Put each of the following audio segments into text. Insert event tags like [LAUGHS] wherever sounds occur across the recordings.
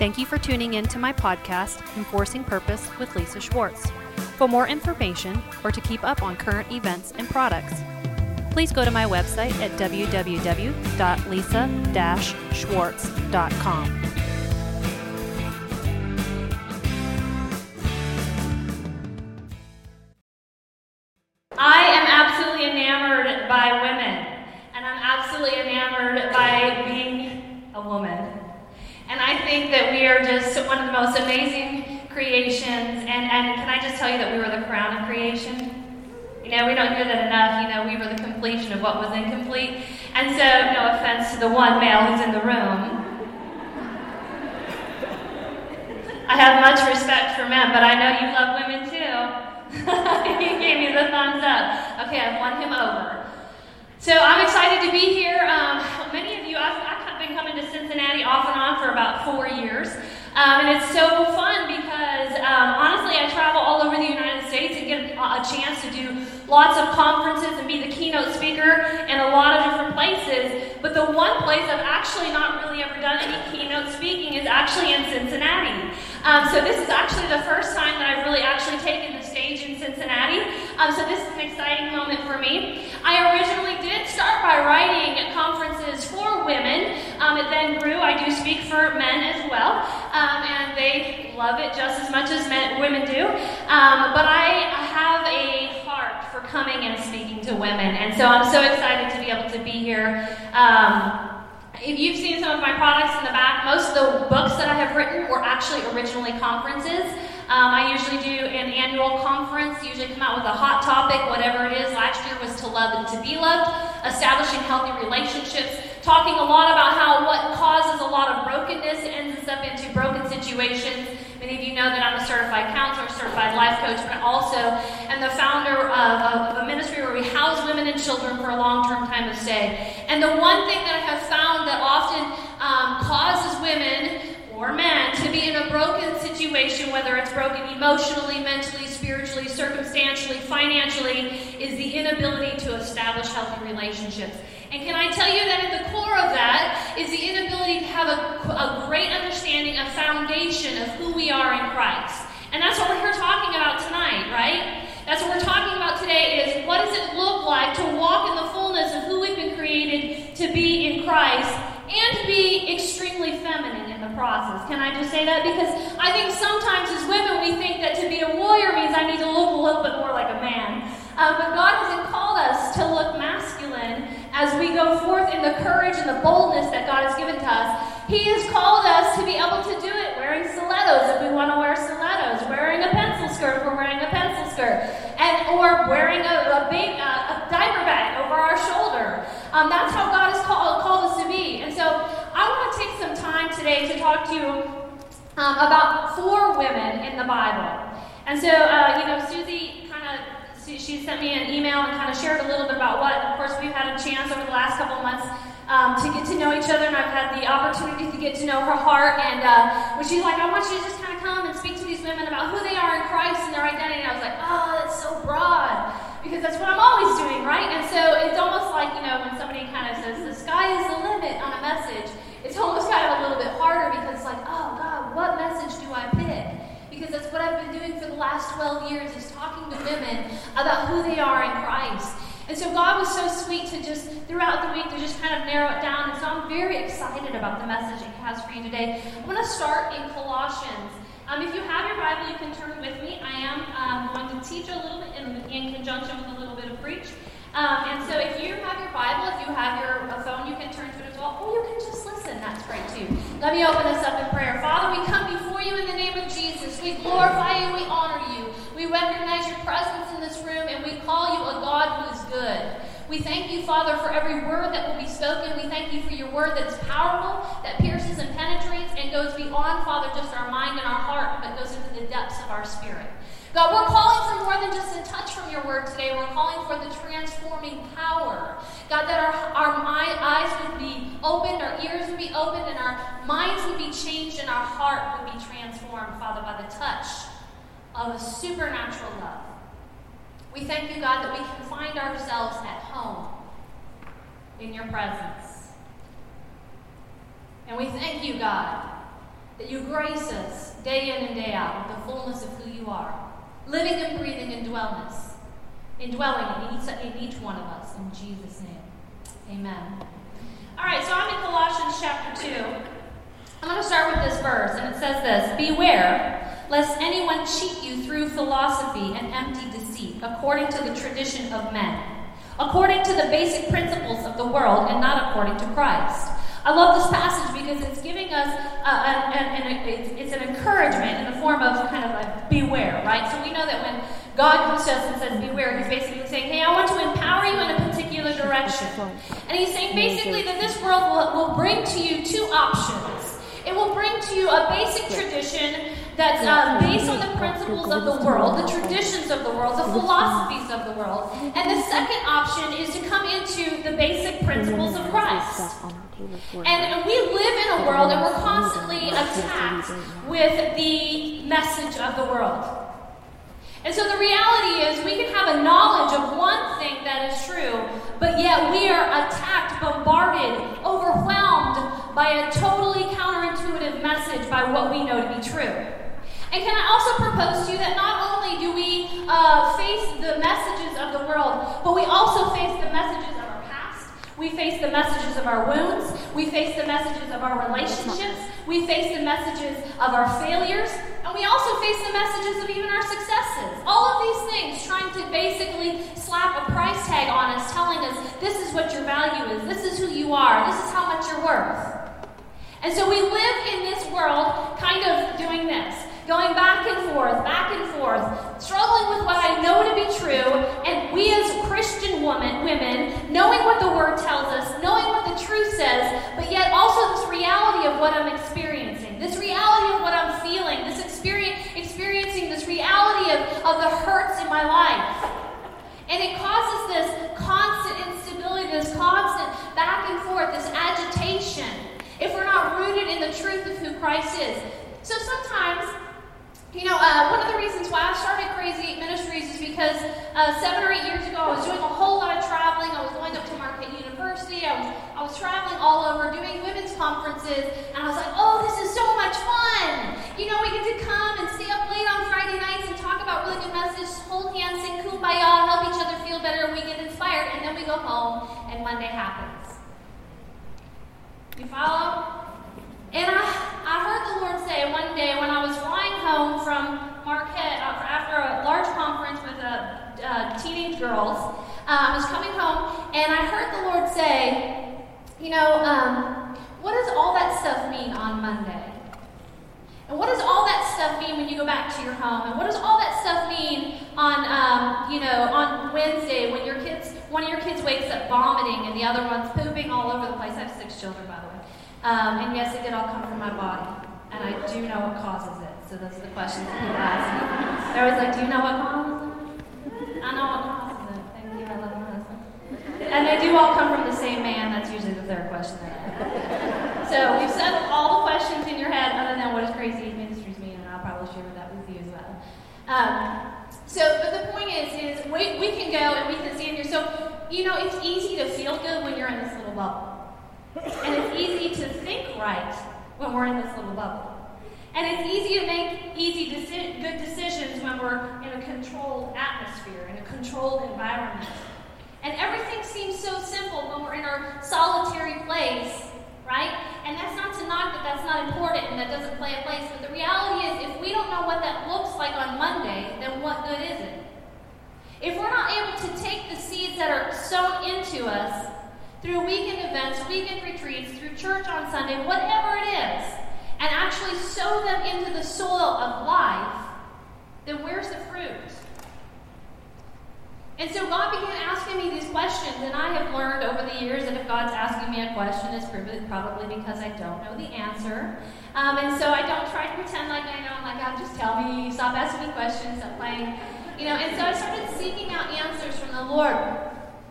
Thank you for tuning in to my podcast, Enforcing Purpose with Lisa Schwartz. For more information or to keep up on current events and products, please go to my website at www.lisa-schwartz.com. are just one of the most amazing creations. And, and can I just tell you that we were the crown of creation? You know, we don't hear that enough. You know, we were the completion of what was incomplete. And so, no offense to the one male who's in the room. I have much respect for men, but I know you love women too. [LAUGHS] he gave me the thumbs up. Okay, I've won him over. So I'm excited to be here. Um, many of you, I've, I've, been coming to Cincinnati off and on for about four years. Um, and it's so fun because um, honestly, I travel all over the United States and get a, a, chance to do lots of conferences and be the keynote speaker in a lot of different places. But the one place I've actually not really ever done any keynote speaking is actually in Cincinnati. Um, so this is actually the first time that I've really actually taken the stage in Cincinnati. Um, so this is an exciting moment for me. I originally did start by writing conferences for women. Um, it then grew. I do speak for men as well, um, and they love it just as much as men, women do. Um, but I have a heart for coming and speaking to women, and so I'm so excited to be able to be here. If you've seen some of my products in the back, most of the books that I have written were actually originally conferences. Um, I usually do an annual conference, usually come out with a hot topic, whatever it is. Last year was to love and to be loved, establishing healthy relationships, talking a lot about how what causes a lot of brokenness ends up into broken situations. Know that I'm a certified counselor, certified life coach, but also am the founder of, of a ministry where we house women and children for a long-term time of stay. And the one thing that I have found that often um, causes women or men to be in a broken situation, whether it's broken emotionally, mentally, spiritually, circumstantially, financially, is the inability to establish healthy relationships. And can I tell you that at the core of that is the inability to have a, a great understanding, a foundation of who we are in Christ. And that's what we're here talking about tonight, right? That's what we're talking about today is what does it look like to walk in the fullness of who we've been created to be in Christ and be extremely feminine in the process. Can I just say that? Because I think sometimes as women we think that to be a warrior means I need to look a little bit more like a man. Um, but God hasn't called us to look masculine as we go forth in the courage and the boldness that God has given to us. He has called us to be able to do it wearing stilettos if we want to wear stilettos, wearing a pencil skirt if we're wearing a pencil skirt, and or wearing a, a, big, uh, a diaper bag over our shoulder. Um, that's how God has called, us to be. And so I want to take some time today to talk to you um, about four women in the Bible. And so, uh, you know, Susie she sent me an email and kind of shared a little bit about what. Of course, we've had a chance over the last couple months um, to get to know each other, and I've had the opportunity to get to know her heart. And uh, when she's like, I want you to just kind of come and speak to these women about who they are in Christ and their identity, and I was like, oh, that's so broad. Because that's what I'm always doing, right? And so it's almost like, you know, when somebody kind of says, the sky is the limit on a message, it's almost kind of a little bit harder because it's like, oh, God, what message do I pick? Because that's what I've been doing for the last 12 years is talking to women about who they are in Christ. And so God was so sweet to just, throughout the week, to just kind of narrow it down. And so I'm very excited about the message He has for you today. I'm going to start in Colossians. Um, if you have your Bible, you can turn with me. I am um, going to teach a little bit in, in conjunction with a little bit of preach. Um, and so if you have your Bible, if you have your phone, you can turn to it as well, or you can just listen. That's great too. Let me open this up in prayer. Father, we come before you in the name of Jesus. We glorify you, we honor you. We recognize your presence in this room, and we call you a God who is good. We thank you, Father, for every word that will be spoken. We thank you for your word that is powerful, that pierces and penetrates, and goes beyond, Father, just our mind and our heart, but goes into the depths of our spirit. God, we're calling for more than just a touch from your word today. We're calling for the transforming power. God, that our, our eyes would be opened, our ears would be opened, and our minds would be changed, and our heart would be transformed, Father, by the touch of a supernatural love. We thank you, God, that we can find ourselves at home in your presence. And we thank you, God, that you grace us day in and day out with the fullness of who you are, living and breathing in dwellness, indwelling in each, in each one of us. In Jesus' name. Amen. All right, so I'm in Colossians chapter 2. I'm going to start with this verse, and it says this Beware lest anyone cheat you through philosophy and empty deceit, according to the tradition of men, according to the basic principles of the world, and not according to Christ. I love this passage because it's giving us uh, an, an, an, it's an encouragement in the form of kind of like beware, right? So we know that when God comes to us and says beware, He's basically saying, hey, I want to empower you in a particular direction. And He's saying basically that this world will, will bring to you two options. It will bring to you a basic tradition that's uh, based on the principles of the world, the traditions of the world, the philosophies of the world. And the second option is to come into the basic principles of Christ. And we live in a world and we're constantly attacked with the message of the world. And so the reality is, we can have a knowledge of one thing that is true, but yet we are attacked, bombarded, overwhelmed by a totally counterintuitive message by what we know to be true. And can I also propose to you that not only do we uh, face the messages of the world, but we also face the messages we face the messages of our wounds. We face the messages of our relationships. We face the messages of our failures. And we also face the messages of even our successes. All of these things trying to basically slap a price tag on us, telling us this is what your value is, this is who you are, this is how much you're worth. And so we live in this world kind of doing this going back and forth, back and forth, struggling with what I know to be true, and we as Christian woman, women, knowing what the Word tells us, knowing what the truth says, but yet also this reality of what I'm experiencing, this reality of what I'm feeling, this experience, experiencing this reality of, of the hurts in my life. And it causes this constant instability, this constant back and forth, this agitation, if we're not rooted in the truth of who Christ is. So sometimes you know, uh, one of the reasons why I started Crazy Eight Ministries is because uh, seven or eight years ago I was doing a whole lot of traveling. I was going up to Marquette University. I was, I was traveling all over doing women's conferences. And I was like, oh, this is so much fun. You know, we get to come and stay up late on Friday nights and talk about really good messages, hold hands, sing kumbaya, help each other feel better. We get inspired. And then we go home and Monday happens. You follow? And I, I heard the Lord say one day when I was flying home from Marquette uh, after a large conference with uh, uh, teenage girls, um, I was coming home and I heard the Lord say, You know, um, what does all that stuff mean on Monday? And what does all that stuff mean when you go back to your home? And what does all that stuff mean on, um, you know, on Wednesday when your kids, one of your kids wakes up vomiting and the other one's pooping all over the place? I have six children, by the way. Um, and yes, it did all come from my body. And I do know what causes it. So those are the questions that people ask me. They're always like, Do you know what causes it? I know what causes it. Thank you. I love my husband. And they do all come from the same man. That's usually the third question that I have. So we've settled all the questions in your head other than what does crazy ministries mean, and I'll probably share that with you as well. Um, so, but the point is, is we, we can go and we can stand here. So, you know, it's easy to feel good when you're in this little bubble. And it's easy to think right when we're in this little bubble. And it's easy to make easy, deci- good decisions when we're in a controlled atmosphere, in a controlled environment. And everything seems so simple when we're in our solitary place, right? And that's not to knock that that's not important and that doesn't play a place. But the reality is, if we don't know what that looks like on Monday, then what good is it? If we're not able to take the seeds that are sown into us through weekend events, weekend retreats, through church on Sunday, whatever it is, and actually sow them into the soil of life, then where's the fruit? And so God began asking me these questions, and I have learned over the years that if God's asking me a question, it's probably because I don't know the answer. Um, and so I don't try to pretend like I know. I'm like, God, just tell me, stop asking me questions, stop playing. You know, and so I started seeking out answers from the Lord.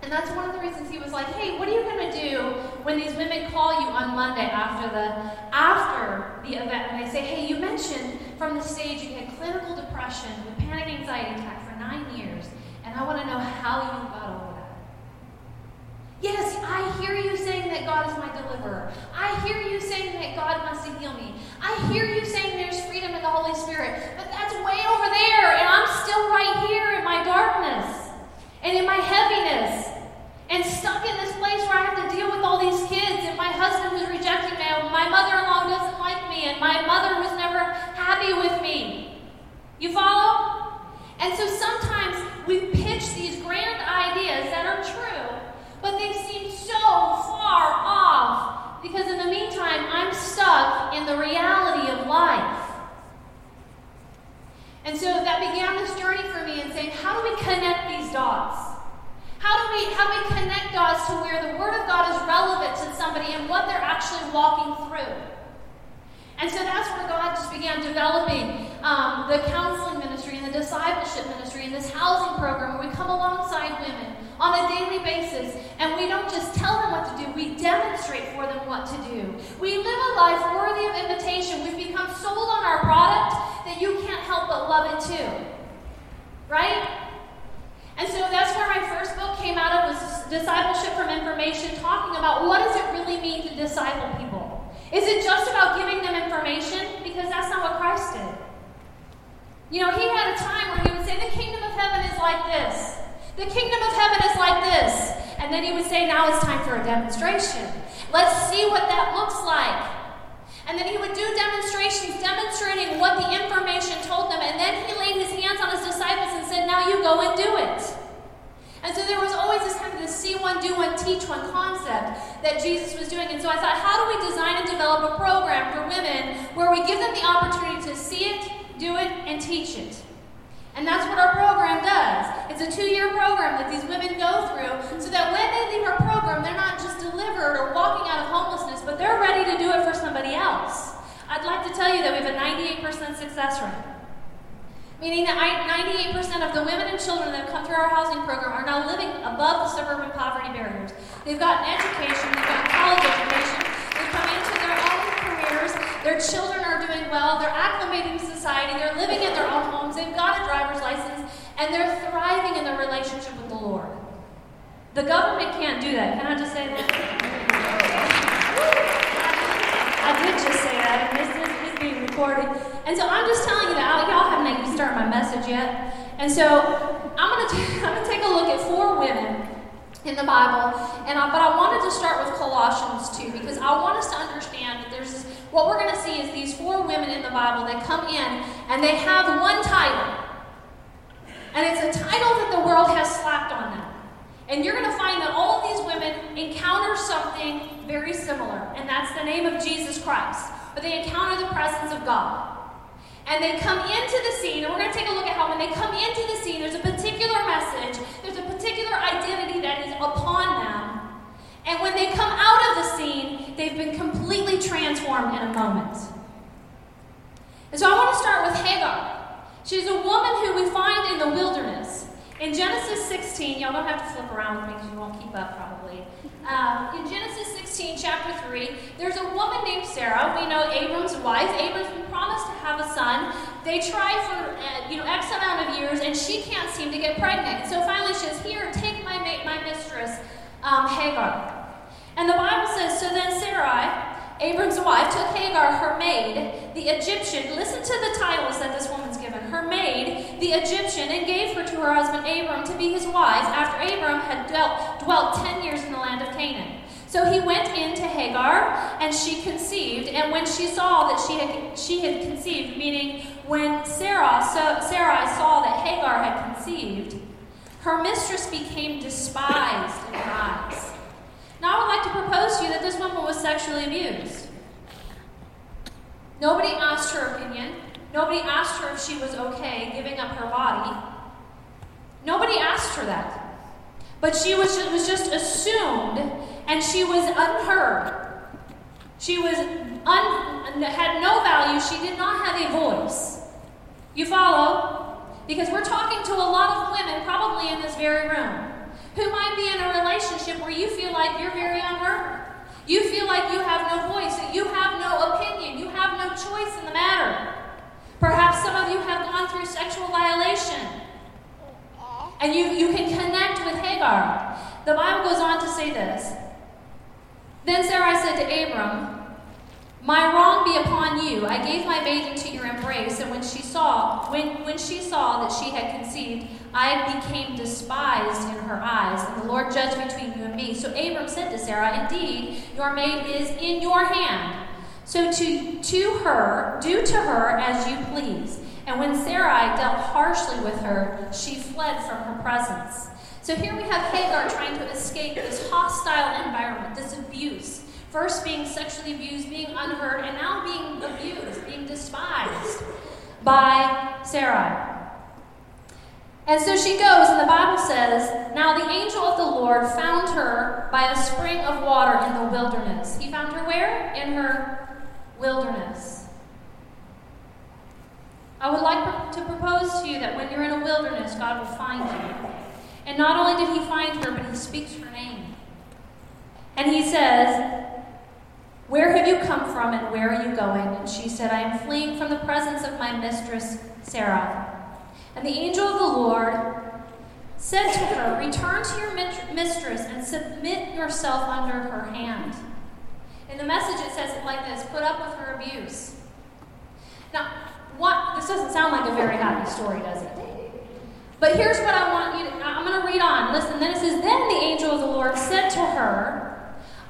And that's one of the reasons he was like, "Hey, what are you going to do when these women call you on Monday after the after the event and they say, "Hey, you mentioned from the stage you had clinical depression with panic anxiety attack for 9 years, and I want to know how you got over that." Yes, I hear you saying that God is my deliverer. I hear you saying that God wants to heal me. I hear you saying there's freedom in the Holy Spirit, but that's way over there, and I'm still right here in my darkness and in my heaviness and stuck in this place where I have to deal with all these kids and my husband who's rejecting me, and my mother in law doesn't like me, and my mother was never happy with me. You follow? And so sometimes we pitch these grand ideas that are true, but they seem so far off because in the meantime, I'm stuck in the reality of life. And so that began this journey for me in saying, how do we connect these dots? How do we how do we connect dots to where the Word of God is relevant to somebody and what they're actually walking through? And so that's where God just began developing um, the counseling ministry and the discipleship ministry and this housing program where we come alongside women on a daily basis and we don't just tell them what to do, we demonstrate for them what to do. We live a life worthy of invitation. We've become sold on our product that you can't help but love it too. Right? And so that's where my first book came out of was Discipleship from Information, talking about what does it really mean to disciple people. Is it just about giving them information? Because that's not what Christ did. You know, he had a time where he would say, The kingdom of heaven is like this. The kingdom of heaven is like this. And then he would say, Now it's time for a demonstration. Let's see what that looks like. And then he would do demonstrations demonstrating what the information told them. And then he laid his hands on his disciples and said, Now you go and do it. And so there was always this kind of this see one, do one, concept that Jesus was doing. And so I thought, how do we design and develop a program for women where we give them the opportunity to see it, do it, and teach it? And that's what our program does. It's a two year program that these women go through so that when they leave our program, they're not just delivered or walking out of homelessness, but they're ready to do it for somebody else. I'd like to tell you that we have a 98% success rate. Meaning that 98% of the women and children that have come through our housing program are now living above the suburban poverty barriers. They've got an education, they've got college education, they've come into their own careers, their children are doing well, they're acclimating to society, they're living in their own homes, they've got a driver's license, and they're thriving in their relationship with the Lord. The government can't do that. Can I just say that? [LAUGHS] I did just say that, and this is, is being And so I'm just telling you that y'all haven't even started my message yet. And so I'm gonna t- [LAUGHS] I'm gonna take a look at four women in the Bible, and I, but I wanted to start with Colossians 2 because I want us to understand that there's what we're going to see is these four women in the Bible that come in and they have one title, and it's a title that the world has slapped on them. And you're going to find that all of these women encounter something very similar, and that's the name of Jesus Christ. But they encounter the presence of God. And they come into the scene, and we're going to take a look at how when they come into the scene, there's a particular message, there's a particular identity that is upon them. And when they come out of the scene, they've been completely transformed in a moment. And so I want to start with Hagar. She's a woman who we find in the wilderness. In Genesis 16, y'all don't have to flip around with me because you won't keep up probably. Um, in Genesis 16, chapter 3, there's a woman named Sarah. We know Abram's wife. Abram's been promised to have a son. They try for uh, you know X amount of years, and she can't seem to get pregnant. So finally, she says, "Here, take my mate, my mistress, um, Hagar." And the Bible says, "So then Sarai." Abram's wife took Hagar, her maid, the Egyptian. Listen to the titles that this woman's. Her maid, the Egyptian, and gave her to her husband Abram to be his wife after Abram had dwelt, dwelt ten years in the land of Canaan. So he went in to Hagar, and she conceived. And when she saw that she had, she had conceived, meaning when Sarah, so, Sarai saw that Hagar had conceived, her mistress became despised in her eyes. Now, I would like to propose to you that this woman was sexually abused. Nobody asked her opinion. Nobody asked her if she was okay giving up her body. Nobody asked her that. But she was, it was just assumed, and she was unheard. She was un, had no value. She did not have a voice. You follow? Because we're talking to a lot of women, probably in this very room, who might be in a relationship where you feel like you're very unheard. You feel like you have no voice, you have no opinion, you have no choice in the matter. Perhaps some of you have gone through sexual violation. And you, you can connect with Hagar. The Bible goes on to say this. Then Sarai said to Abram, My wrong be upon you. I gave my baby to your embrace, and when she saw, when, when she saw that she had conceived, I became despised in her eyes, and the Lord judged between you and me. So Abram said to Sarah, Indeed, your maid is in your hand. So to, to her, do to her as you please. And when Sarai dealt harshly with her, she fled from her presence. So here we have Hagar trying to escape this hostile environment, this abuse. First being sexually abused, being unheard, and now being abused, being despised by Sarai. And so she goes, and the Bible says, Now the angel of the Lord found her by a spring of water in the wilderness. He found her where? In her wilderness. I would like to propose to you that when you're in a wilderness, God will find you. And not only did he find her, but he speaks her name. And he says, Where have you come from and where are you going? And she said, I am fleeing from the presence of my mistress, Sarah. And the angel of the Lord said to her, Return to your mistress and submit yourself under her hand. In the message, it says it like this Put up with her abuse. Now, what, this doesn't sound like a very happy story, does it? But here's what I want you to, I'm going to read on. Listen, then it says, Then the angel of the Lord said to her,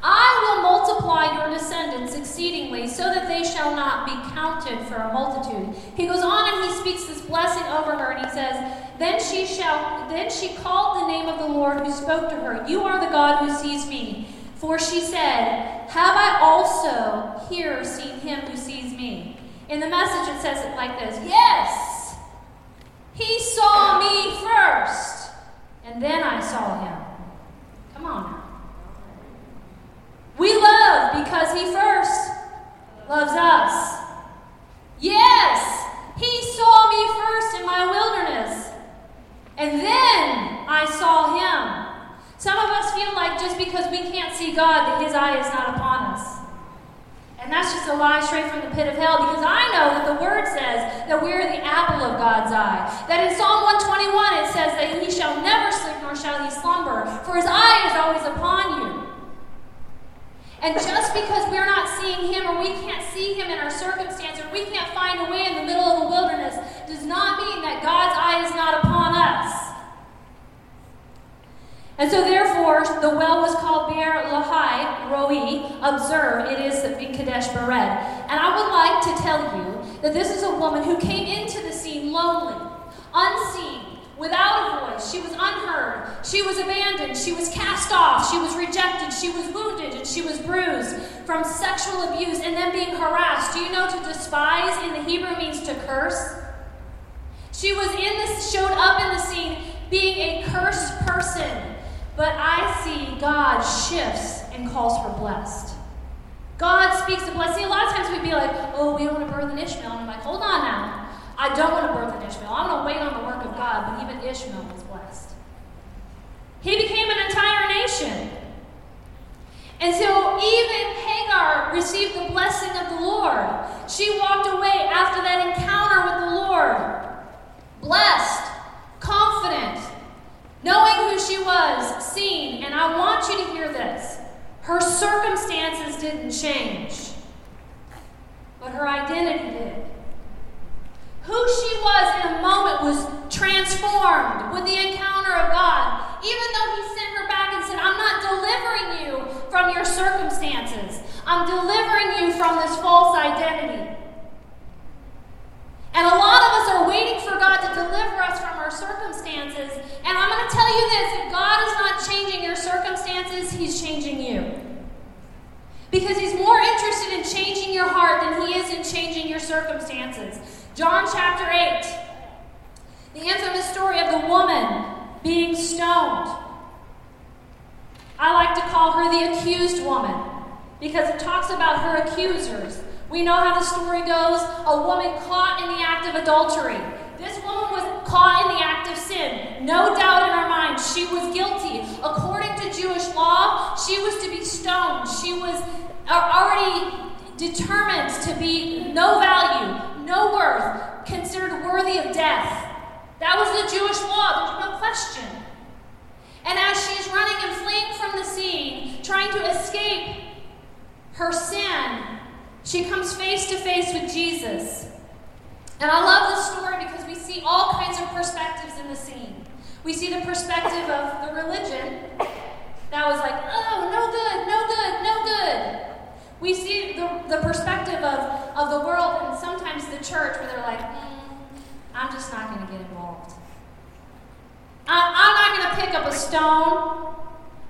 I will multiply your descendants exceedingly, so that they shall not be counted for a multitude. He goes on and he speaks this blessing over her, and he says, Then she shall then she called the name of the Lord who spoke to her, You are the God who sees me. For she said, Have I also here seen him who sees me? In the message it says it like this Yes, he saw me first, and then I saw him. Come on now. We love because He first loves us. Yes, He saw me first in my wilderness, and then I saw Him. Some of us feel like just because we can't see God, that His eye is not upon us. And that's just a lie straight from the pit of hell because I know that the Word says that we're the apple of God's eye. That in Psalm 121 it says that He shall never sleep nor shall He slumber, for His eye is always upon you. And just because we're not seeing Him or we can't see Him in our circumstance or we can't find a way in the middle of the wilderness does not mean that God's eye is not upon us. And so, therefore, the well was called Beer Lahai Roi. Observe, it is in Kadesh Bered. And I would like to tell you that this is a woman who came into the scene lonely, unseen, without a voice. She was unheard. She was abandoned. She was cast off. She was rejected. She was wounded and she was bruised from sexual abuse and then being harassed. Do you know to despise in the Hebrew means to curse? She was in this, showed up in the scene being a cursed person. But I see God shifts and calls her blessed. God speaks a blessing. A lot of times we'd be like, oh, we don't want to birth an Ishmael. And I'm like, hold on now. I don't want to birth an Ishmael. I'm going to wait on the work of God, but even Ishmael was blessed. He became an entire nation. And so even Hagar received the blessing of the Lord. She walked away after that encounter with the Lord, blessed, confident, knowing who she was, seen. And I want you to hear this. Her circumstances didn't change, but her identity did. Who she was in a moment was transformed with the encounter of God. Even though He sent her back and said, I'm not delivering you from your circumstances, I'm delivering you from this false identity. And a lot of us are waiting for God to deliver us from our circumstances. And I'm going to tell you this if God is not changing your circumstances, He's changing you. Because He's more interested in changing your heart than He is in changing your circumstances. John chapter 8, the infamous story of the woman being stoned. I like to call her the accused woman because it talks about her accusers. We know how the story goes a woman caught in the act of adultery. This woman was caught in the act of sin. No doubt in our minds, she was guilty. According to Jewish law, she was to be stoned. She was uh, already determined to be no value, no worth, considered worthy of death. That was the Jewish law, there's no question. And as she's running and fleeing from the scene, trying to escape her sin, She comes face to face with Jesus. And I love this story because we see all kinds of perspectives in the scene. We see the perspective of the religion that was like, oh, no good, no good, no good. We see the, the perspective of, of the world and sometimes the church where they're like, mm, I'm just not going to get involved. I, I'm not going to pick up a stone,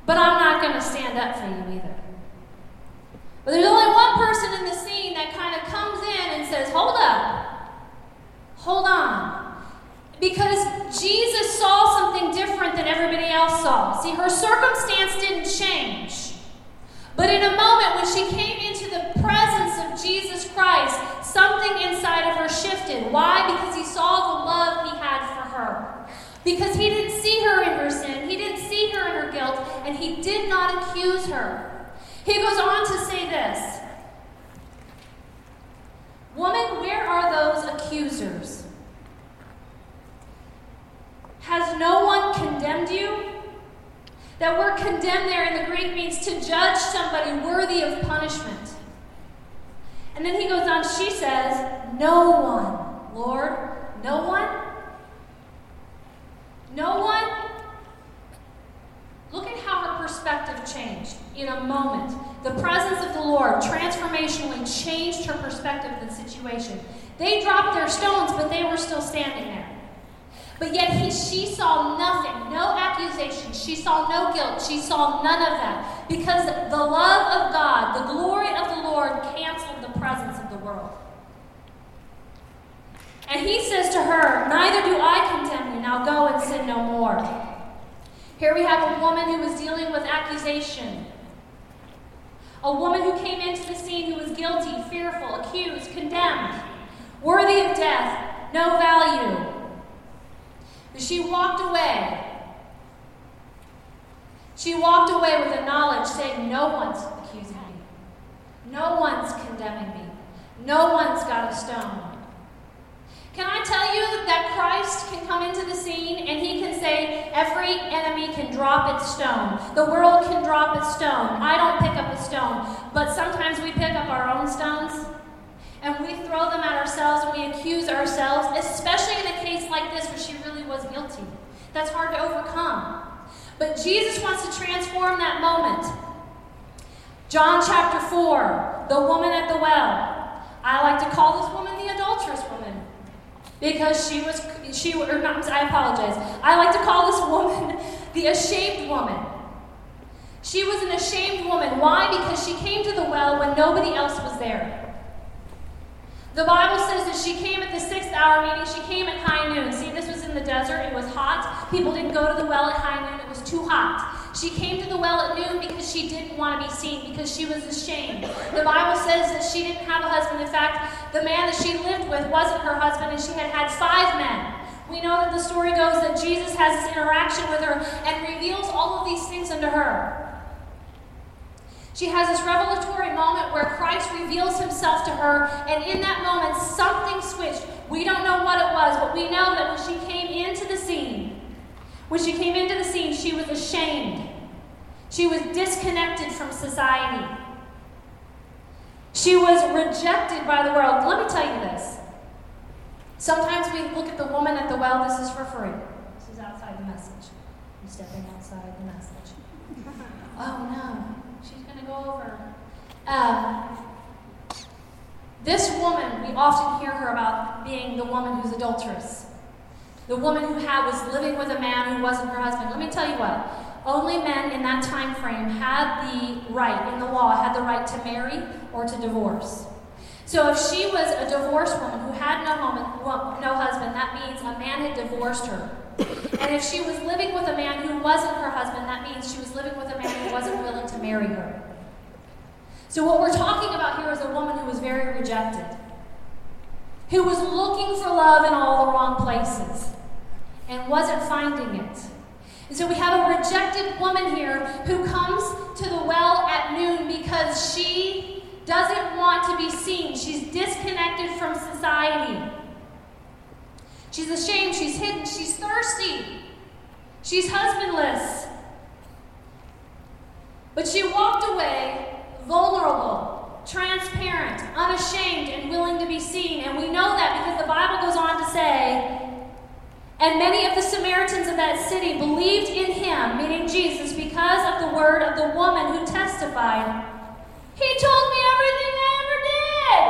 but I'm not going to stand up for you either. But there's only one person in the scene that kind of comes in and says, hold up, hold on. Because Jesus saw something different than everybody else saw. See, her circumstance didn't change. But in a moment when she came into the presence of Jesus Christ, something inside of her shifted. Why? Because he saw the love he had for her. Because he didn't see her in her sin, he didn't see her in her guilt, and he did not accuse her. He goes on to say this Woman, where are those accusers? Has no one condemned you? That word condemned there in the Greek means to judge somebody worthy of punishment. And then he goes on, she says, No one, Lord, no one? No one? Look at how her perspective changed in a moment. The presence of the Lord transformationally changed her perspective of the situation. They dropped their stones, but they were still standing there. But yet he, she saw nothing, no accusation. She saw no guilt. She saw none of that. Because the love of God, the glory of the Lord, canceled the presence of the world. And he says to her, Neither do I condemn you. Now go and sin no more. Here we have a woman who was dealing with accusation. A woman who came into the scene who was guilty, fearful, accused, condemned, worthy of death, no value. But She walked away. She walked away with a knowledge saying, No one's accusing me. No one's condemning me. No one's got a stone. Can I tell you that Christ can come into the scene and he can say, Every enemy can drop its stone. The world can drop its stone. I don't pick up a stone. But sometimes we pick up our own stones and we throw them at ourselves and we accuse ourselves, especially in a case like this where she really was guilty. That's hard to overcome. But Jesus wants to transform that moment. John chapter 4, the woman at the well. I like to call this woman the adulterous woman because she was, she, or not, I apologize. I like to call this [LAUGHS] woman the ashamed woman. She was an ashamed woman. Why? Because she came to the well when nobody else was there. The Bible says that she came at the sixth hour, meaning she came at high noon. See, this was in the desert. It was hot. People didn't go to the well at high noon. It was too hot. She came to the well at noon because she didn't want to be seen, because she was ashamed. The Bible says that she didn't have a husband. In fact, the man that she lived with wasn't her husband, and she had had five men. We know that the story goes that Jesus has this interaction with her and reveals all of these things unto her. She has this revelatory moment where Christ reveals himself to her, and in that moment, something switched. We don't know what it was, but we know that when she came into the scene, when she came into the scene, she was ashamed. She was disconnected from society. She was rejected by the world. Let me tell you this. Sometimes we look at the woman at the well, this is for free. This is outside the message. I'm stepping outside the message. [LAUGHS] oh no she's going to go over. Um, this woman, we often hear her about being the woman who's adulterous. The woman who had, was living with a man who wasn't her husband. Let me tell you what. Only men in that time frame had the right, in the law, had the right to marry or to divorce. So if she was a divorced woman who had no, home, no husband, that means a man had divorced her. And if she was living with a man who wasn't her husband, that means she was living with a man who wasn't willing to marry her. So, what we're talking about here is a woman who was very rejected, who was looking for love in all the wrong places and wasn't finding it. And so, we have a rejected woman here who comes to the well at noon because she doesn't want to be seen. She's disconnected from society. She's ashamed, she's hidden, she's thirsty, she's husbandless. But she walked away vulnerable, transparent, unashamed, and willing to be seen. And we know that because the Bible goes on to say, and many of the Samaritans of that city believed in him, meaning Jesus, because of the word of the woman who testified, He told me everything I ever did.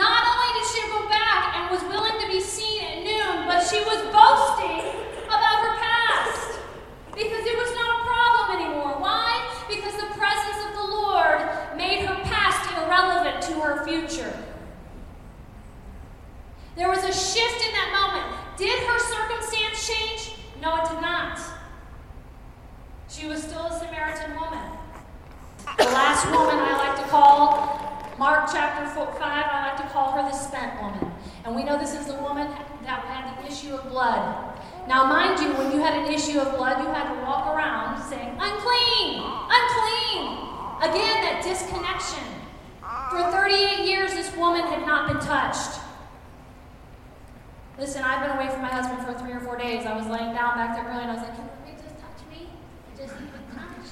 Not only did she go back and was willing to be seen at noon, but she was boasting about her past because it was not a problem anymore. Why? Because the presence of the Lord made her past irrelevant to her future. There was a shift in that moment. Did her circumstance change? No, it did not. She was still a Samaritan woman. The last woman I like to call, Mark chapter 5, I like to call her the spent woman. And we know this is the woman that had the issue of blood. Now, mind you, when you had an issue of blood, you had to walk around saying, unclean, unclean. Again, that disconnection. For 38 years, this woman had not been touched. Listen, I've been away from my husband for three or four days. I was laying down back there early and I was like, can you just touch me? I just need a touch.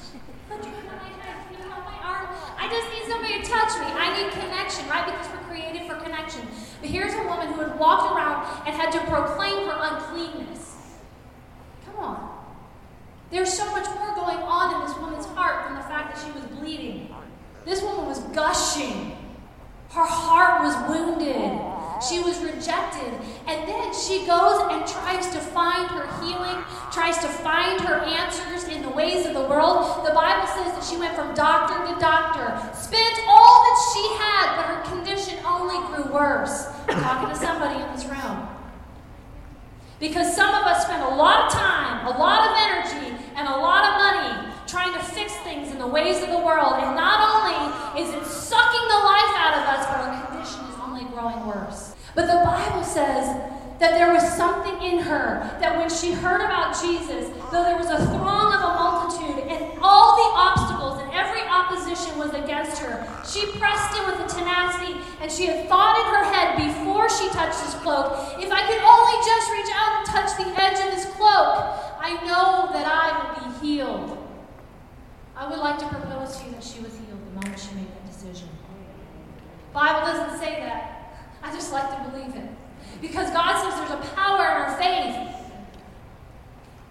Put your hand on my head, my arm. I just need somebody to touch me. I need connection, right? Because we're created for connection. But here's a woman who had walked around and had to proclaim her uncleanness. Come on. There's so much more going on in this woman's heart than the fact that she was bleeding. This woman was gushing. Her heart was wounded. She was rejected. And then she goes and tries to find her healing, tries to find her answers in the ways of the world. The Bible says that she went from doctor to doctor, spent all that she had, but her condition only grew worse. I'm talking to somebody in this room. Because some of us spend a lot of time, a lot of energy, and a lot of money trying to fix things in the ways of the world. And not only is it sucking the life out of us, but our condition is only growing worse. But the Bible says that there was something in her that when she heard about Jesus, though there was a throng of a multitude and all the obstacles and every opposition was against her, she pressed in with a tenacity and she had thought in her head before she touched his cloak, if I could only just reach out and touch the edge of his cloak, I know that I will be healed. I would like to propose to you that she was healed the moment she made that decision. Bible doesn't say that. I just like to believe it. Because God says there's a power in our faith.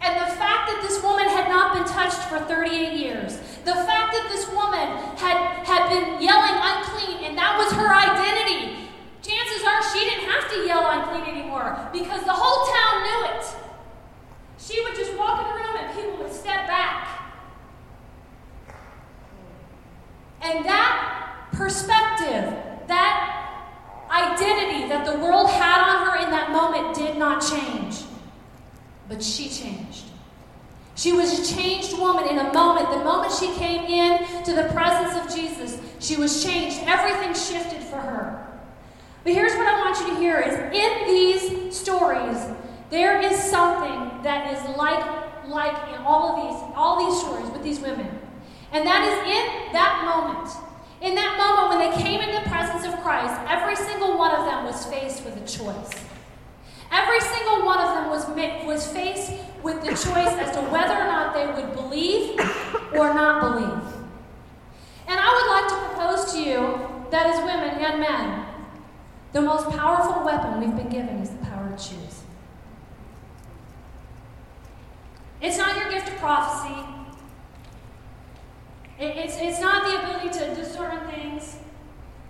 And the fact that this woman had not been touched for 38 years, the fact that this woman had, had been yelling unclean and that was her identity, chances are she didn't have to yell unclean anymore because the whole town knew it. She would just walk in the room and people would step back. And that perspective, that identity that the world had on her in that moment did not change. But she changed. She was a changed woman in a moment. The moment she came in to the presence of Jesus, she was changed. Everything shifted for her. But here's what I want you to hear is in these stories, there is something that is like like in all of these all these stories with these women. And that is in that moment in that moment, when they came into the presence of Christ, every single one of them was faced with a choice. Every single one of them was, was faced with the choice as to whether or not they would believe or not believe. And I would like to propose to you that as women and men, the most powerful weapon we've been given is the power to choose. It's not your gift of prophecy, it, it's, it's not the ability to discern things.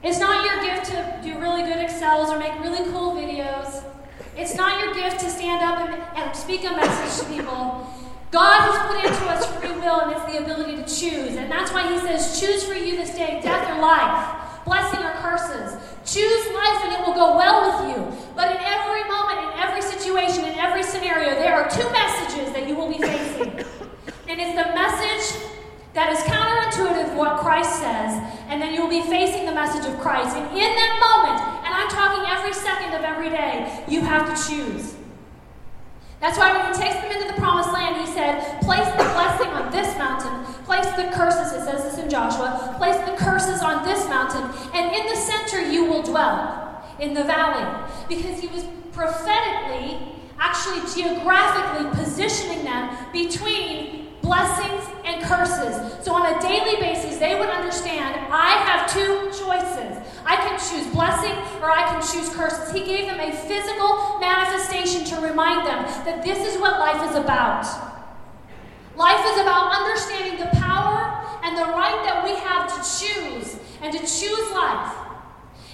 It's not your gift to do really good Excels or make really cool videos. It's not your gift to stand up and, and speak a message to people. God has put into us free will, and it's the ability to choose. And that's why He says, Choose for you this day death or life, blessing or curses. Choose life, and it will go well with you. But in every moment, in every situation, in every scenario, there are two messages that you will be facing. And it's the message that is counterintuitive what Christ says, and then you'll be facing the message of Christ. And in that moment, and I'm talking every second of every day, you have to choose. That's why when he takes them into the promised land, he said, Place the blessing on this mountain, place the curses, it says this in Joshua, place the curses on this mountain, and in the center you will dwell, in the valley. Because he was prophetically, actually geographically positioning them between blessings and curses. So on a daily basis, they would understand I have two choices. I can choose blessing or I can choose curses. He gave them a physical manifestation to remind them that this is what life is about. Life is about understanding the power and the right that we have to choose and to choose life.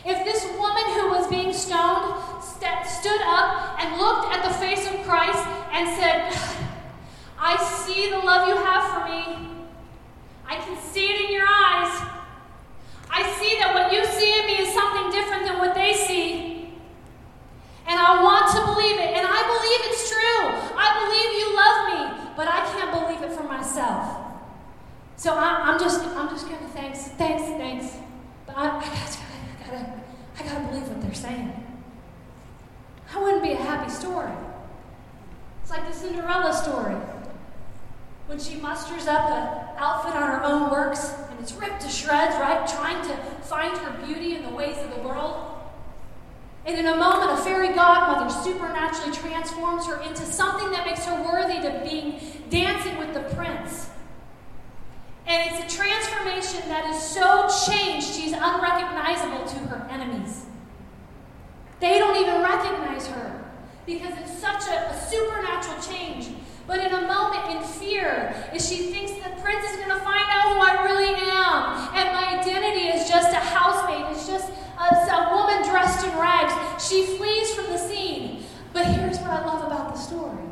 If this woman who was being stoned st- stood up and looked at the face of Christ and said, I see the love you have for me. I can see it in your eyes. I see that what you see in me is something different than what they see. And I want to believe it. And I believe it's true. I believe you love me, but I can't believe it for myself. So I, am just, I'm just gonna thanks, thanks, thanks. But I, I, gotta, I gotta, I gotta believe what they're saying. That wouldn't be a happy story. It's like the Cinderella story when she musters up an outfit on her own works and it's ripped to shreds, right? Trying to find her beauty in the ways of the world. And in a moment, a fairy godmother supernaturally transforms her into something that makes her worthy to being dancing with the prince. And it's a transformation that is so changed, she's unrecognizable to her enemies. They don't even recognize her because it's such a, a supernatural change but in a moment, fear, is she thinks the prince is going to find out who I really am, and my identity is just a housemaid, it's just a, a woman dressed in rags. She flees from the scene. But here's what I love about the story.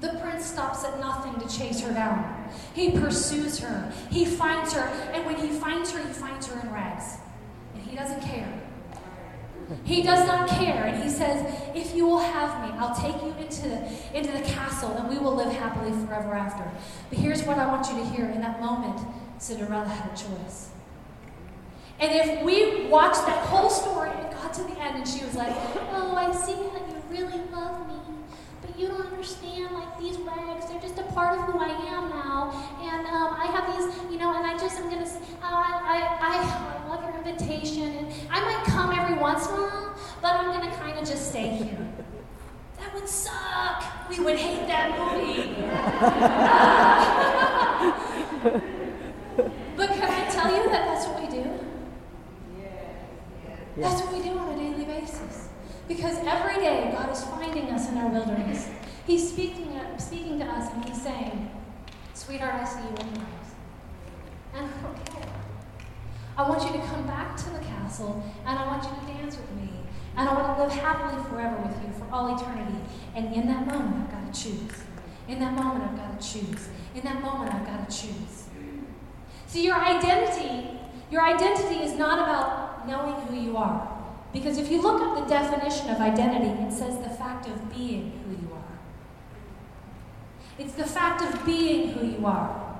The prince stops at nothing to chase her down. He pursues her. He finds her. And when he finds her, he finds her in rags. And he doesn't care. He does not care. And he says, If you will have me, I'll take you into the, into the castle and we will live happily forever after. But here's what I want you to hear. In that moment, Cinderella had a choice. And if we watch that whole story and got to the end and she was like, Oh, I see how you really love me. You don't understand, like these rags, they're just a part of who I am now. And um, I have these, you know, and I just, I'm going to, uh, I, I, I love your invitation. And I might come every once in a while, but I'm going to kind of just stay here. That would suck. We would hate that movie. [LAUGHS] but can I tell you that that's what we do? Yeah. yeah. That's what we do on a daily basis. Because every day God is finding us in our wilderness. He's speaking, uh, speaking to us and He's saying, Sweetheart, I see you in your eyes. And I don't care. I want you to come back to the castle and I want you to dance with me. And I want to live happily forever with you for all eternity. And in that moment, I've got to choose. In that moment, I've got to choose. In that moment, I've got to choose. See, your identity, your identity is not about knowing who you are. Because if you look up the definition of identity, it says the fact of being who you are. It's the fact of being who you are.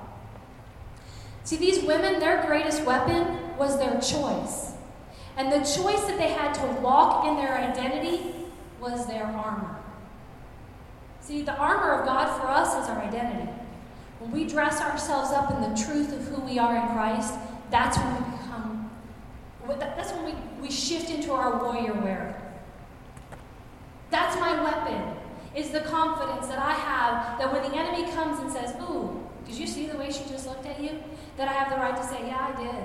See, these women, their greatest weapon was their choice. And the choice that they had to walk in their identity was their armor. See, the armor of God for us is our identity. When we dress ourselves up in the truth of who we are in Christ, that's when we become, that's when we, we shift into our warrior wear. That's my weapon, is the confidence that I have that when the enemy comes and says, Ooh, did you see the way she just looked at you? That I have the right to say, Yeah, I did.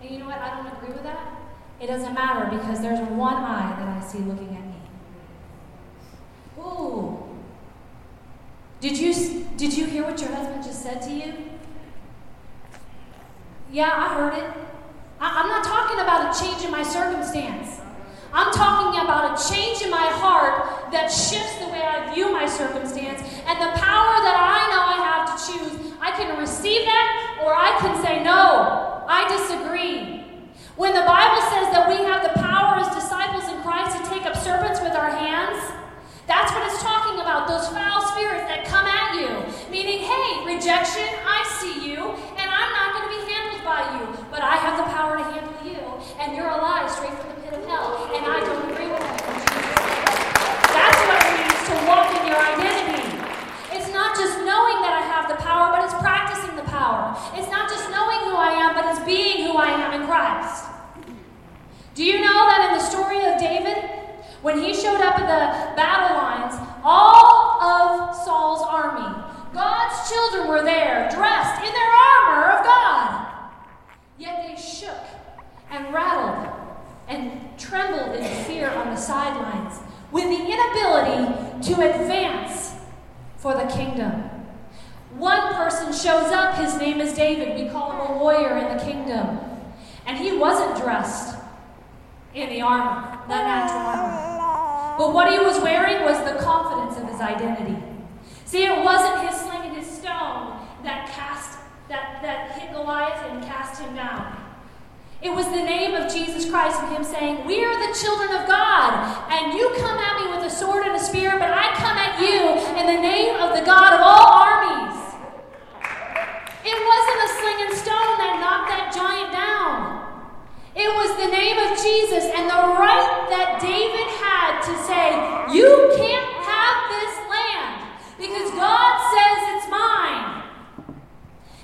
And you know what? I don't agree with that. It doesn't matter because there's one eye that I see looking at me. Ooh. Did you, did you hear what your husband just said to you? Yeah, I heard it. I'm not talking about a change in my circumstance. I'm talking about a change in my heart that shifts the way I view my circumstance and the power that I know I have to choose. I can receive that or I can say, no, I disagree. When the Bible says that we have the power as disciples in Christ to take up serpents with our hands, that's what it's talking about, those foul spirits that come at you. Meaning, hey, rejection, I see you, and I'm not going to be handled by you, but I have the power to handle you, and you're alive straight from the pit of hell, and I don't agree with that. That's what it means to walk in your identity. It's not just knowing that I have the power, but it's practicing the power. It's not just knowing who I am, but it's being who I am in Christ. Do you know that in the story of David, when he showed up at the battle lines, all of Saul's army God's children were there, dressed in their armor of God. Yet they shook and rattled and trembled in fear on the sidelines with the inability to advance for the kingdom. One person shows up, his name is David. We call him a warrior in the kingdom. And he wasn't dressed in the armor, the natural armor. But what he was wearing was the confidence of his identity. See, it wasn't his sling and his stone that cast that, that hit Goliath and cast him down. It was the name of Jesus Christ and him saying, We are the children of God, and you come at me with a sword and a spear, but I come at you in the name of the God of all armies. It wasn't a sling and stone that knocked that giant down. It was the name of Jesus and the right that David had to say, You can't have this land because God says it's mine.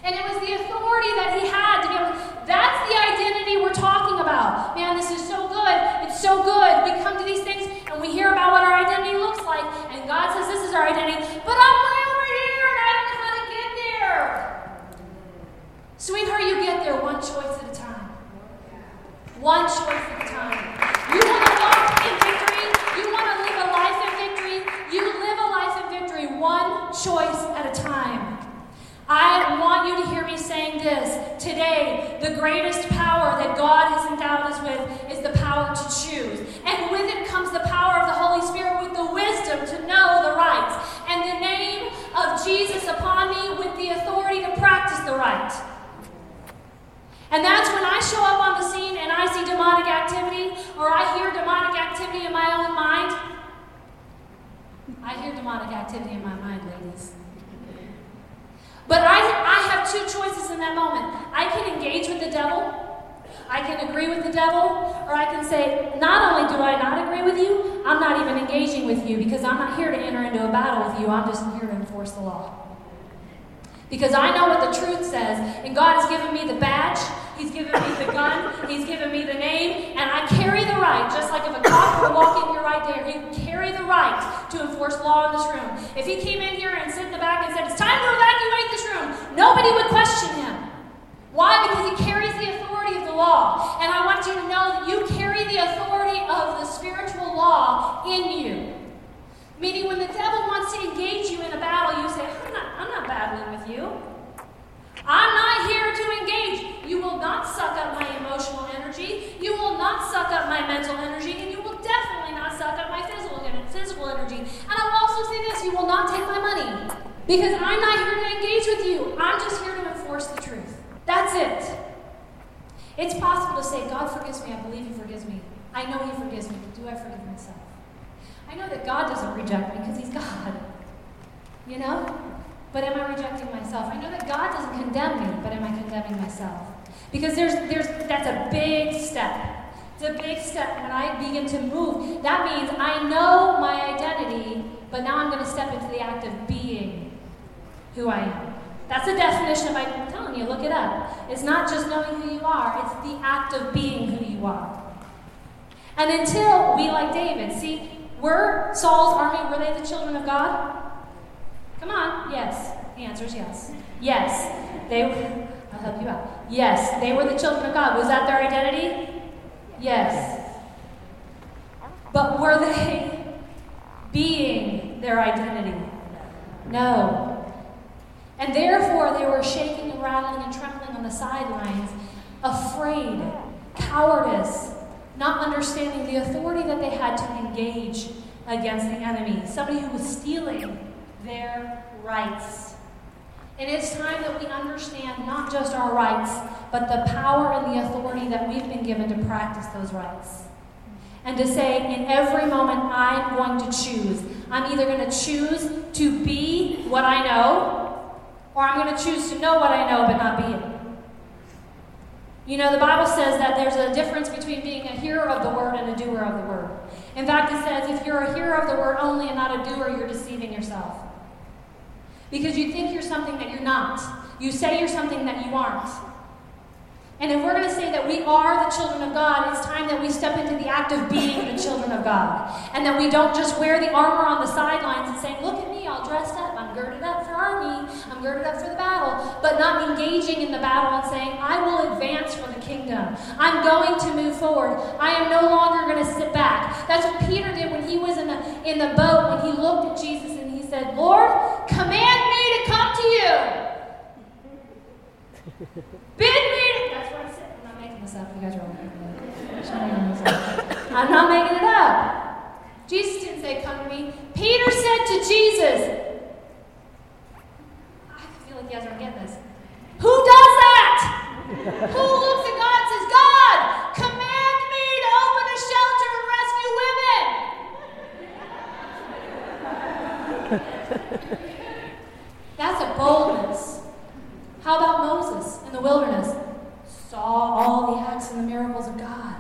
And it was the authority that he had to be able that's the identity we're talking about. Man, this is so good. It's so good. We come to these things and we hear about what our identity looks like, and God says this is our identity, but I'm way over here and I don't know how to get there. Sweetheart, you get there one choice at a time. One choice at a time. You want to walk in victory? You want to live a life in victory? You live a life in victory one choice at a time. I want you to hear me saying this. Today, the greatest power that God has endowed us with is the power to choose. And with it comes the power of the Holy Spirit with the wisdom to know the rights. And the name of Jesus upon me with the authority to practice the right. And that's when I show up on the scene and I see demonic activity or I hear demonic activity in my own mind. I hear demonic activity in my mind, ladies. But I, I have two choices in that moment. I can engage with the devil, I can agree with the devil, or I can say, not only do I not agree with you, I'm not even engaging with you because I'm not here to enter into a battle with you, I'm just here to enforce the law. Because I know what the truth says, and God has given me the badge, He's given me the gun, He's given me the name, and I carry the right, just like if a cop were walking here right there, he'd carry the right to enforce law in this room. If he came in here and sit in the back and said, It's time to evacuate this room, nobody would question him. Why? Because he carries the authority of the law. And I want you to know that you carry the authority of the spiritual law in you. Meaning, when the devil wants to engage you in a battle, you say, I'm not, I'm not battling with you. I'm not here to engage. You will not suck up my emotional energy. You will not suck up my mental energy. And you will definitely not suck up my physical, energy. And I will also say this you will not take my money. Because I'm not here to engage with you. I'm just here to enforce the truth. That's it. It's possible to say, God forgives me. I believe He forgives me. I know He forgives me. But do I forgive myself? I know that God doesn't reject me because He's God. You know? But am I rejecting myself? I know that God doesn't condemn me, but am I condemning myself? Because there's, there's, that's a big step. It's a big step when I begin to move. That means I know my identity, but now I'm going to step into the act of being who I am. That's the definition of I'm telling you, look it up. It's not just knowing who you are, it's the act of being who you are. And until we, like David, see, were Saul's army, were they the children of God? Come on. Yes. The answer is yes. Yes. They I'll help you out. Yes, they were the children of God. Was that their identity? Yes. But were they [LAUGHS] being their identity? No. And therefore they were shaking and rattling and trembling on the sidelines, afraid, cowardice, not understanding the authority that they had to engage against the enemy, somebody who was stealing their rights. And It is time that we understand not just our rights, but the power and the authority that we've been given to practice those rights. And to say, in every moment, I'm going to choose. I'm either going to choose to be what I know, or I'm going to choose to know what I know but not be it. You know, the Bible says that there's a difference between being a hearer of the word and a doer of the word. In fact, it says if you're a hearer of the word only and not a doer, you're deceiving yourself because you think you're something that you're not. You say you're something that you aren't. And if we're going to say that we are the children of God, it's time that we step into the act of being the children of God. And that we don't just wear the armor on the sidelines and say, Look at me, all dressed up, I'm girded up for army, I'm girded up for the battle, but not engaging in the battle and saying, I will advance for the kingdom. I'm going to move forward. I am no longer going to sit back. That's what Peter did when he was in the, in the boat, when he looked at Jesus and he said, Lord, command me to come to you. Bid me. That's what I said. I'm not making this up. You guys are all [LAUGHS] I'm not making it up. Jesus didn't say, Come to me. Peter said to Jesus, I feel like you guys aren't getting this. Who does that? [LAUGHS] Who looks at God and says, God, command me to open a shelter and rescue women? That's a boldness. How about Moses in the wilderness? Saw all the acts and the miracles of God,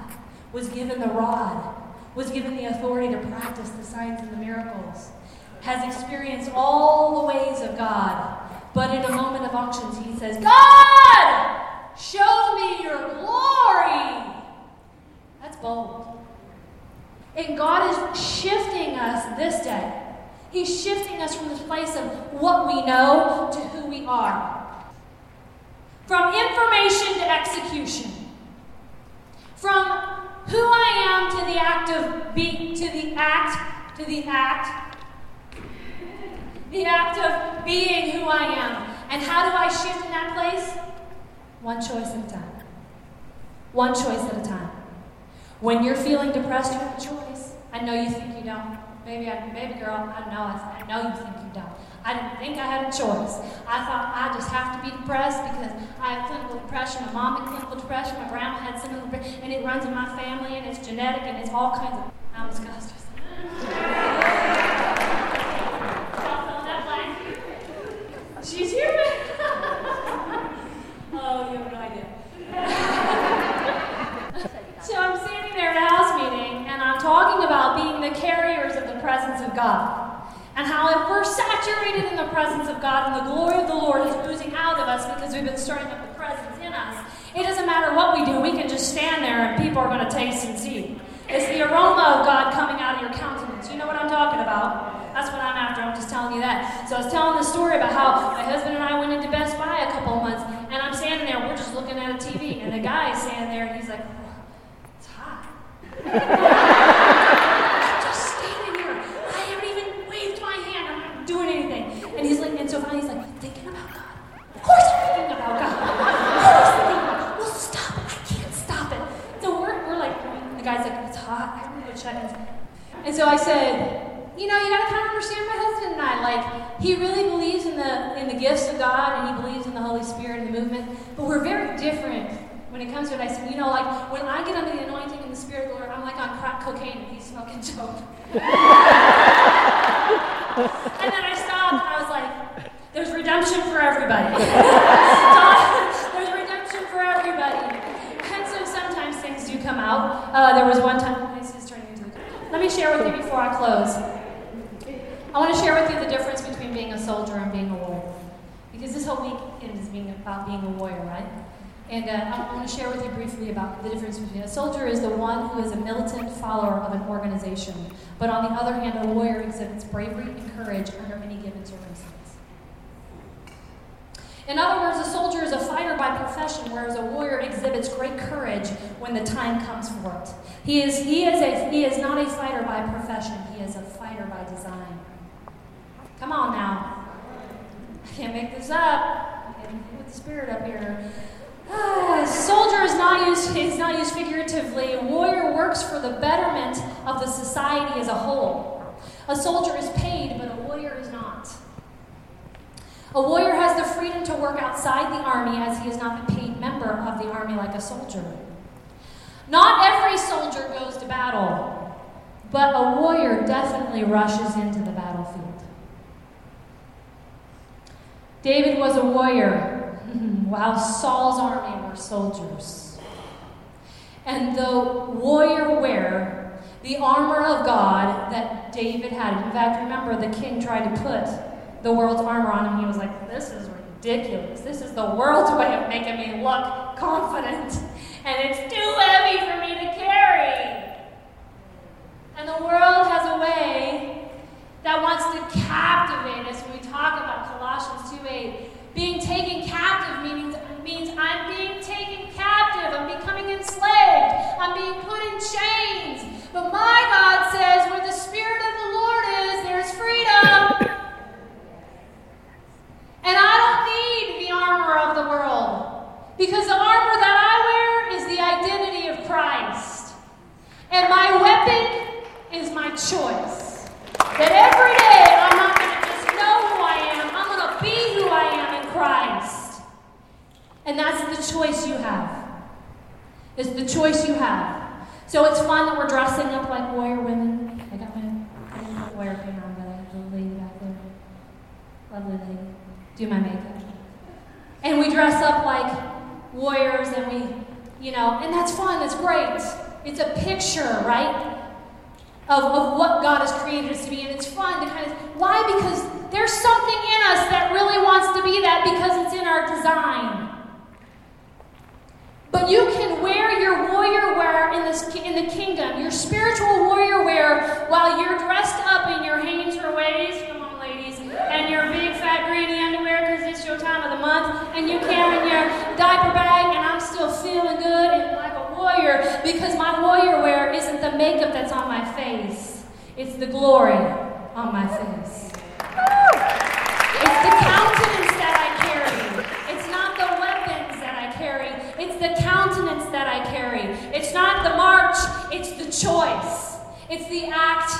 was given the rod, was given the authority to practice the signs and the miracles, has experienced all the ways of God. But in a moment of unctions, he says, God, show me your glory. That's bold. And God is shifting us this day. He's shifting us from this place of what we know to who we are. From information to execution. From who I am to the act of being, to the act, to the act, the act of being who I am. And how do I shift in that place? One choice at a time. One choice at a time. When you're feeling depressed, you have a choice. I know you think you don't. Baby, I, baby girl, I know, I know you think you don't. I didn't think I had a choice. I thought I just have to be depressed because I have clinical depression. My mom had clinical depression. My grandma had similar depression, and it runs in my family, and it's genetic, and it's all kinds of. I'm disgusted. [LAUGHS] She's here. [LAUGHS] oh, you have no idea. [LAUGHS] so I'm standing there at a house meeting, and I'm talking about being the carriers of the presence of God. And how if we're saturated in the presence of God and the glory of the Lord is oozing out of us because we've been stirring up the presence in us, it doesn't matter what we do, we can just stand there and people are going to taste and see. It's the aroma of God coming out of your countenance. You know what I'm talking about? That's what I'm after. I'm just telling you that. So I was telling the story about how my husband and I went into Best Buy a couple of months, and I'm standing there, we're just looking at a TV, and the guy is standing there, and he's like, oh, it's hot. [LAUGHS] I'm just standing here. I haven't even waved my hand. I'm not doing anything. And he's like, and so finally he's like, thinking about God. Of course I'm thinking about God. Always thinking about Well, stop it. I can't stop it. So we're, we're like, the guy's like, it's hot. I really go check it. And so I said, you know, you gotta kind of understand my husband and I. Like, he really believes in the in the gifts of God and he believes in the Holy Spirit and the movement, but we're very different when it comes to it. I said, you know, like when I get under the anointing and the Spirit of the Lord, I'm like on crack cocaine and he's smoking dope. [LAUGHS] and then I stopped and I was like, there's redemption for everybody. [LAUGHS] there's redemption for everybody. And so sometimes things do come out. Uh, there was one time, this is turning into Let share with you before I close. I want to share with you the difference between being a soldier and being a warrior. Because this whole weekend is being about being a warrior, right? And uh, I want to share with you briefly about the difference between a soldier is the one who is a militant follower of an organization, but on the other hand, a warrior exhibits bravery and courage under any given circumstance. In other words, a soldier is a fighter by profession, whereas a warrior exhibits great courage when the time comes for it. He is, he is, a, he is not a fighter by profession, he is a fighter by design. Come on now. I can't make this up. With the spirit up here. Ah, soldier is not used is not used figuratively. A warrior works for the betterment of the society as a whole. A soldier is paid, but a warrior is not. A warrior has the freedom to work outside the army as he is not a paid member of the army like a soldier. Not every soldier goes to battle, but a warrior definitely rushes into the battlefield. David was a warrior, [LAUGHS] while Saul's army were soldiers. And the warrior wear, the armor of God that David had. In fact, remember, the king tried to put the world's armor on him. He was like, This is ridiculous. This is the world's way of making me look confident, and it's too heavy for me to carry. And the world has a way that wants to captivate us. When we talk about Colossians 2:8, being taken captive means means I'm being taken captive. I'm becoming enslaved. I'm being put in chains. But my God says, where the spirit of armor of the world. Because the armor that I wear is the identity of Christ. And my weapon is my choice. That every day I'm not going to just know who I am, I'm going to be who I am in Christ. And that's the choice you have. It's the choice you have. So it's fun that we're dressing up like warrior women. I got my I didn't on, but I have a lady back there. Lovely lady. Do my makeup. And we dress up like warriors and we, you know, and that's fun, it's great. It's a picture, right? Of, of what God has created us to be. And it's fun to kind of, why? Because there's something in us that really wants to be that because it's in our design. But you can wear your warrior wear in, this, in the kingdom, your spiritual warrior wear, while you're dressed up in your Hanes or ways, come on, ladies, and your big fat granny time of the month, and you're carrying your diaper bag, and I'm still feeling good and like a warrior because my warrior wear isn't the makeup that's on my face, it's the glory on my face. It's the countenance that I carry. It's not the weapons that I carry. It's the countenance that I carry. It's not the march, it's the choice. It's the act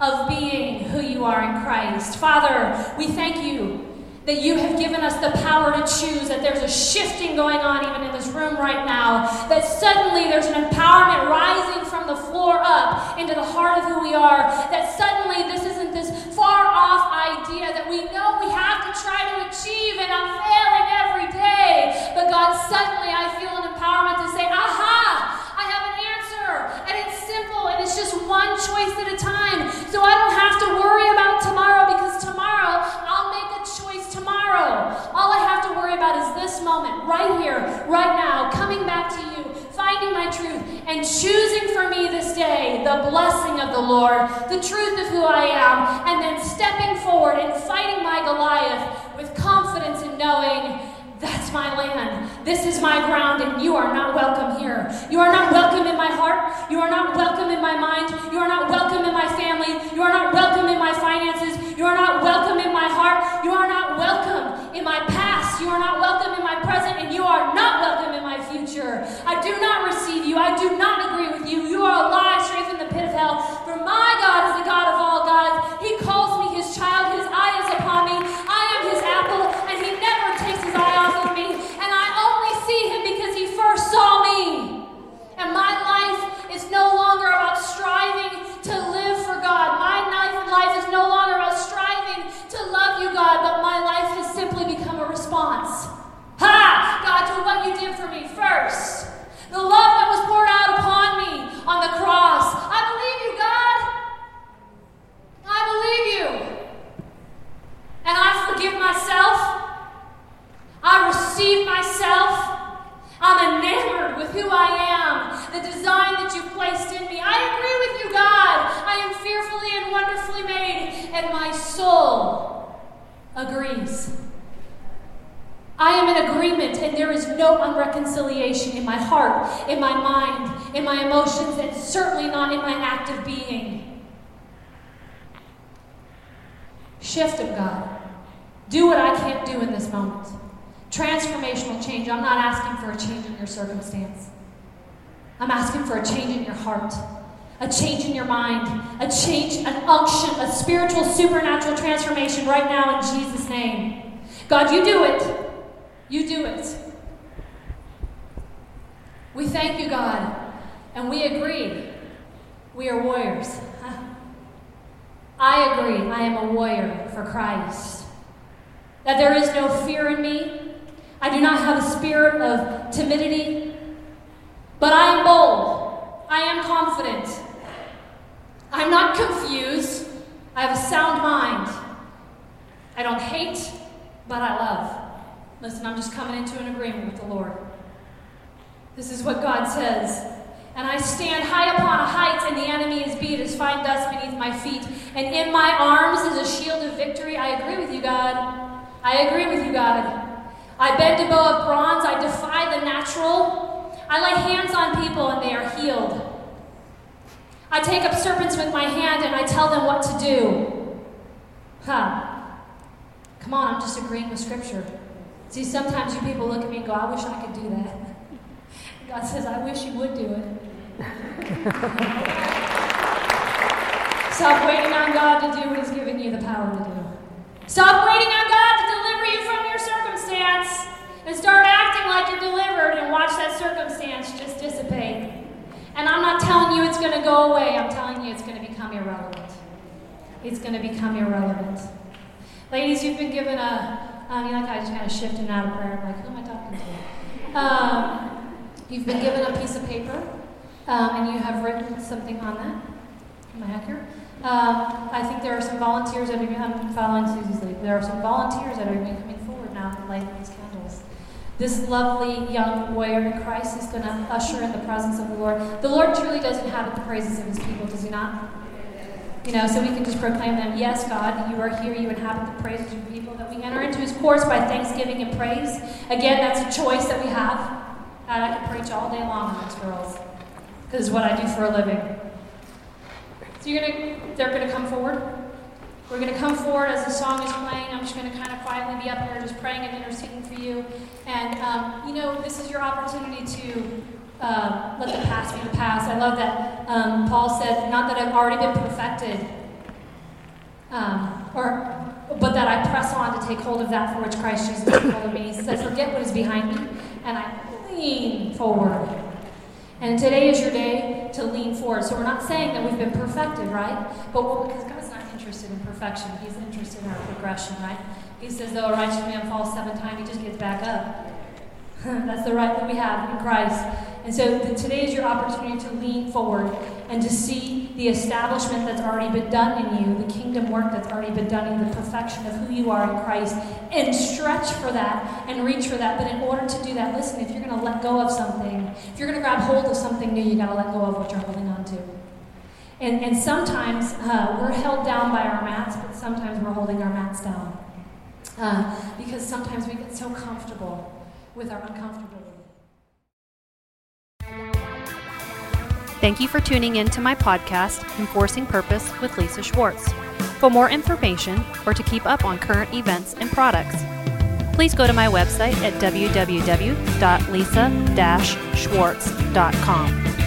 of being who you are in Christ. Father, we thank you that you have given us the power to choose, that there's a shifting going on even in this room right now, that suddenly there's an empowerment rising from the floor up into the heart of who we are, that suddenly this isn't this far off idea that we know we have to try to achieve and I'm failing every day. But God, suddenly I feel an empowerment to say, aha, I have an answer. And it's simple and it's just one choice at a time. So I don't have to worry about tomorrow because tomorrow. All I have to worry about is this moment, right here, right now, coming back to you, finding my truth, and choosing for me this day the blessing of the Lord, the truth of who I am, and then stepping forward and fighting my Goliath with confidence in knowing. That's my land. This is my ground, and you are not welcome here. You are not welcome in my heart. You are not welcome in my mind. You are not welcome in my family. You are not welcome in my finances. You are not welcome in my heart. You are not welcome in my past. You are not welcome in my present, and you are not welcome in my future. I do not receive you. I do not agree with you. You are alive straight from the pit of hell. For my God is the God of all gods. He calls me his child. His eye is upon me. I am his apple, and he never takes his eye off of me. And I only see him because he first saw me. And my life is no longer about striving to live for God. My life is no longer about striving to love you, God, but my life has simply become a response. Ha! God, to what you did for me first. The love that was poured out upon me on the cross. I believe you, God. I believe you. And I forgive myself. I receive myself. I'm enamored with who I am, the design that you've placed in me. I agree with you, God. I am fearfully and wonderfully made, and my soul agrees. I am in agreement, and there is no unreconciliation in my heart, in my mind, in my emotions, and certainly not in my active being. Shift of God. Do what I can't do in this moment. Transformational change. I'm not asking for a change in your circumstance. I'm asking for a change in your heart, a change in your mind, a change, an unction, a spiritual, supernatural right now in Jesus' name. God, you do it. You do it. We thank you, God, and we agree. We are warriors. [LAUGHS] I agree. I am a warrior for Christ. That there is no fear in me. I do not have a spirit of timidity, but I am bold. I am confident. I'm not confused. I have a sound mind. I don't hate, but I love. Listen, I'm just coming into an agreement with the Lord. This is what God says. And I stand high upon a height, and the enemy is beat as fine dust beneath my feet. And in my arms is a shield of victory. I agree with you, God. I agree with you, God. I bend a bow of bronze. I defy the natural. I lay hands on people, and they are healed. I take up serpents with my hand, and I tell them what to do. Huh. Come on, I'm just agreeing with Scripture. See, sometimes you people look at me and go, I wish I could do that. [LAUGHS] God says, I wish you would do it. [LAUGHS] Stop waiting on God to do what He's given you the power to do. Stop waiting on God to deliver you from your circumstance and start acting like you're delivered and watch that circumstance just dissipate. And I'm not telling you it's going to go away, I'm telling you it's going to become irrelevant. It's going to become irrelevant. Ladies, you've been given a, um, you know, like I just kind of shifted out of prayer, I'm like, who am I talking to? Um, you've been given a piece of paper, um, and you have written something on that. Am I accurate? Um, I think there are some volunteers that are, I'm following Susie's lead. There are some volunteers that are even coming forward now to light these candles. This lovely young warrior in Christ is going to usher in the presence of the Lord. The Lord truly does inhabit the praises of his people, does he not? You know, so we can just proclaim them, yes, God, you are here, you inhabit the praises of people, that we enter into his courts by thanksgiving and praise. Again, that's a choice that we have. And I can preach all day long on this, girls, because it's what I do for a living. So you're gonna, they're gonna come forward. We're gonna come forward as the song is playing. I'm just gonna kind of quietly be up here, just praying and interceding for you. And um, you know, this is your opportunity to uh, let the past be the past. I love that um, Paul said, "Not that I've already been perfected, um, or but that I press on to take hold of that for which Christ Jesus took hold of me." He said, "Forget what is behind me, and I lean forward." And today is your day to lean forward. So we're not saying that we've been perfected, right? But because God's not interested in perfection, He's interested in our progression, right? He says, though a righteous man falls seven times, he just gets back up. [LAUGHS] That's the right that we have in Christ. And so today is your opportunity to lean forward and to see the establishment that's already been done in you, the kingdom work that's already been done in the perfection of who you are in Christ, and stretch for that and reach for that. But in order to do that, listen, if you're going to let go of something, if you're going to grab hold of something new, you got to let go of what you're holding on to. And, and sometimes uh, we're held down by our mats, but sometimes we're holding our mats down. Uh, because sometimes we get so comfortable with our uncomfortability. Thank you for tuning in to my podcast, Enforcing Purpose with Lisa Schwartz. For more information or to keep up on current events and products, please go to my website at www.lisa-schwartz.com.